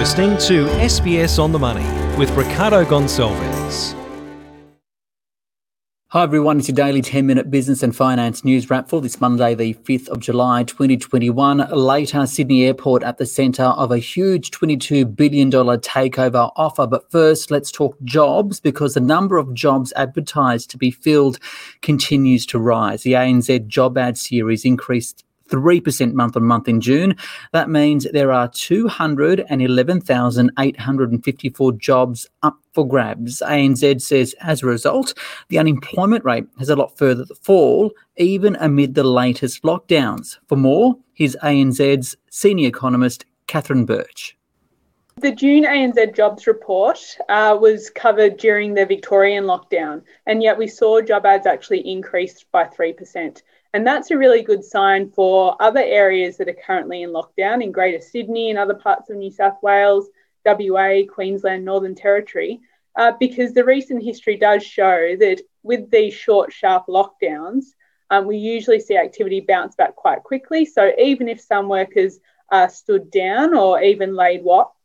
listening to SBS on the Money with Ricardo Gonçalves. Hi everyone, it's your daily 10 minute business and finance news wrap for this Monday, the 5th of July 2021. Later, Sydney Airport at the centre of a huge $22 billion takeover offer. But first, let's talk jobs because the number of jobs advertised to be filled continues to rise. The ANZ job ad series increased 3% month on month in June. That means there are 211,854 jobs up for grabs. ANZ says as a result, the unemployment rate has a lot further to fall, even amid the latest lockdowns. For more, here's ANZ's senior economist, Catherine Birch. The June ANZ jobs report uh, was covered during the Victorian lockdown, and yet we saw job ads actually increased by 3%. And that's a really good sign for other areas that are currently in lockdown in Greater Sydney and other parts of New South Wales, WA, Queensland, Northern Territory, uh, because the recent history does show that with these short, sharp lockdowns, um, we usually see activity bounce back quite quickly. So even if some workers are stood down or even laid,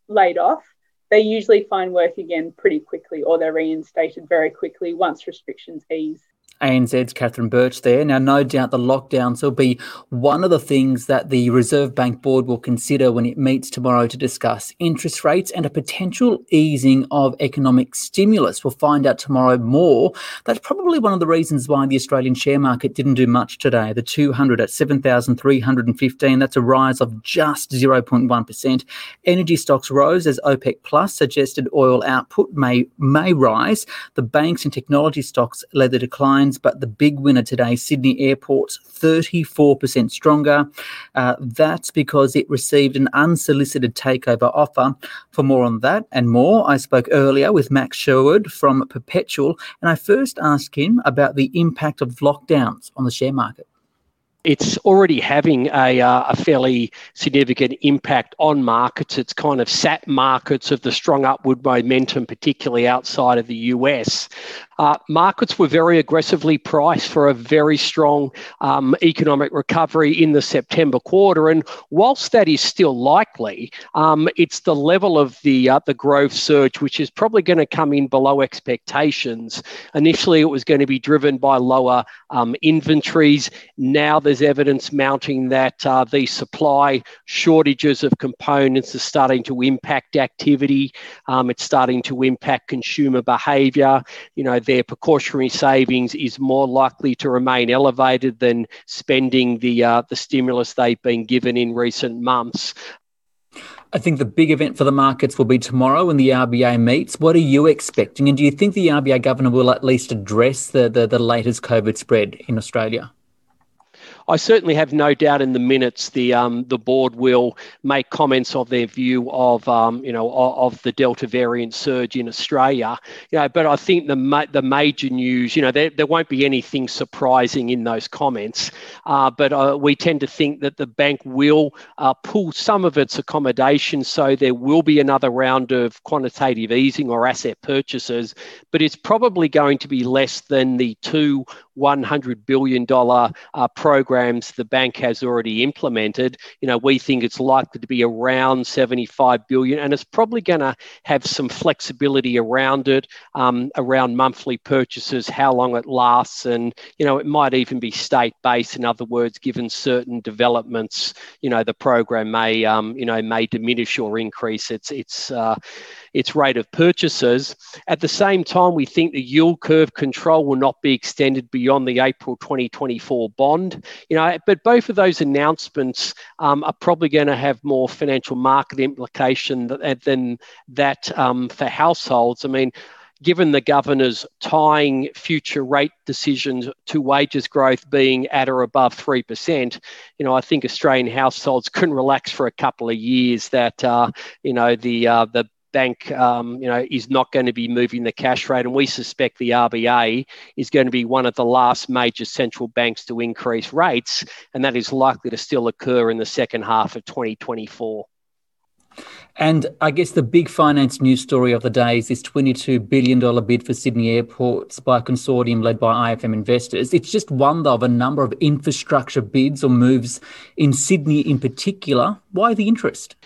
laid off, they usually find work again pretty quickly or they're reinstated very quickly once restrictions ease. ANZ's Catherine Birch there. Now, no doubt the lockdowns will be one of the things that the Reserve Bank Board will consider when it meets tomorrow to discuss interest rates and a potential easing of economic stimulus. We'll find out tomorrow more. That's probably one of the reasons why the Australian share market didn't do much today. The 200 at 7,315, that's a rise of just 0.1%. Energy stocks rose as OPEC Plus suggested oil output may, may rise. The banks and technology stocks led the decline but the big winner today, Sydney Airport's 34% stronger. Uh, that's because it received an unsolicited takeover offer. For more on that and more, I spoke earlier with Matt Sherwood from Perpetual, and I first asked him about the impact of lockdowns on the share market it's already having a, uh, a fairly significant impact on markets. It's kind of sat markets of the strong upward momentum, particularly outside of the US. Uh, markets were very aggressively priced for a very strong um, economic recovery in the September quarter. And whilst that is still likely, um, it's the level of the, uh, the growth surge which is probably going to come in below expectations. Initially, it was going to be driven by lower um, inventories. Now there's evidence mounting that uh, the supply shortages of components are starting to impact activity. Um, it's starting to impact consumer behaviour. You know, their precautionary savings is more likely to remain elevated than spending the uh, the stimulus they've been given in recent months. I think the big event for the markets will be tomorrow when the RBA meets. What are you expecting? And do you think the RBA governor will at least address the, the, the latest COVID spread in Australia? I certainly have no doubt in the minutes the um, the board will make comments of their view of um, you know of, of, the Delta variant surge in Australia. You know, but I think the ma- the major news, you know, there, there won't be anything surprising in those comments. Uh, but uh, we tend to think that the bank will uh, pull some of its accommodation, so there will be another round of quantitative easing or asset purchases. But it's probably going to be less than the two $100 billion uh, programs the bank has already implemented. You know, we think it's likely to be around 75 billion, and it's probably going to have some flexibility around it, um, around monthly purchases, how long it lasts, and you know, it might even be state-based. In other words, given certain developments, you know, the program may, um, you know, may diminish or increase its its uh, its rate of purchases. At the same time, we think the yield curve control will not be extended beyond the April 2024 bond. You know, but both of those announcements um, are probably going to have more financial market implication than, than that um, for households. I mean, given the governor's tying future rate decisions to wages growth being at or above 3%, you know, I think Australian households can relax for a couple of years that, uh, you know, the, uh, the bank, um, you know, is not going to be moving the cash rate, and we suspect the RBA is going to be one of the last major central banks to increase rates, and that is likely to still occur in the second half of 2024. And I guess the big finance news story of the day is this $22 billion bid for Sydney airports by a consortium led by IFM investors. It's just one though, of a number of infrastructure bids or moves in Sydney in particular. Why the interest?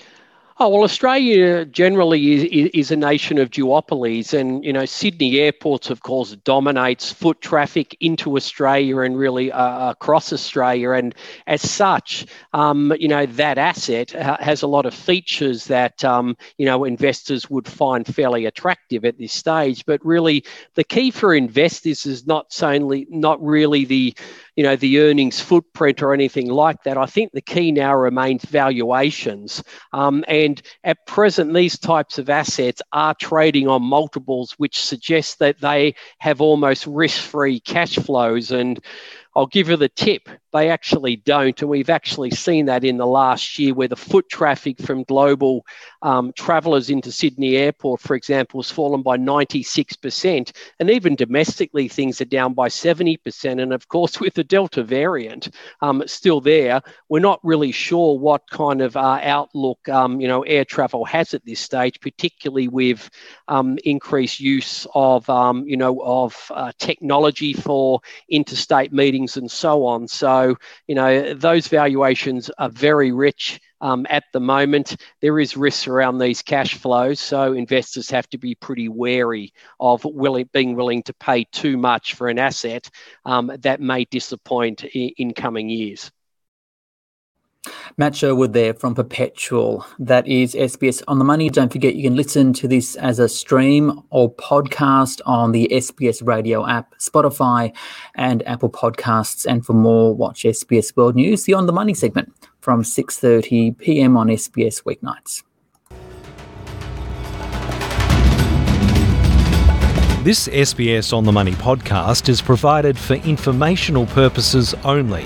Oh well, Australia generally is, is a nation of duopolies, and you know Sydney Airports, of course, dominates foot traffic into Australia and really uh, across Australia, and as such, um, you know that asset has a lot of features that um, you know investors would find fairly attractive at this stage. But really, the key for investors is not only not really the you know the earnings footprint or anything like that. I think the key now remains valuations, um, and at present these types of assets are trading on multiples, which suggests that they have almost risk-free cash flows. And I'll give you the tip. They actually don't. And we've actually seen that in the last year where the foot traffic from global um, travellers into Sydney Airport, for example, has fallen by 96%. And even domestically, things are down by 70%. And of course, with the Delta variant um, still there, we're not really sure what kind of uh, outlook um, you know air travel has at this stage, particularly with um, increased use of um, you know of uh, technology for interstate meetings things and so on. So, you know, those valuations are very rich. Um, at the moment, there is risk around these cash flows, so investors have to be pretty wary of willing, being willing to pay too much for an asset um, that may disappoint in, in coming years. Matt Sherwood there from Perpetual. That is SBS on the Money. Don't forget you can listen to this as a stream or podcast on the SBS radio app, Spotify, and Apple Podcasts. And for more, watch SBS World News, the On the Money segment from 6:30 p.m. on SBS weeknights. This SBS on the Money podcast is provided for informational purposes only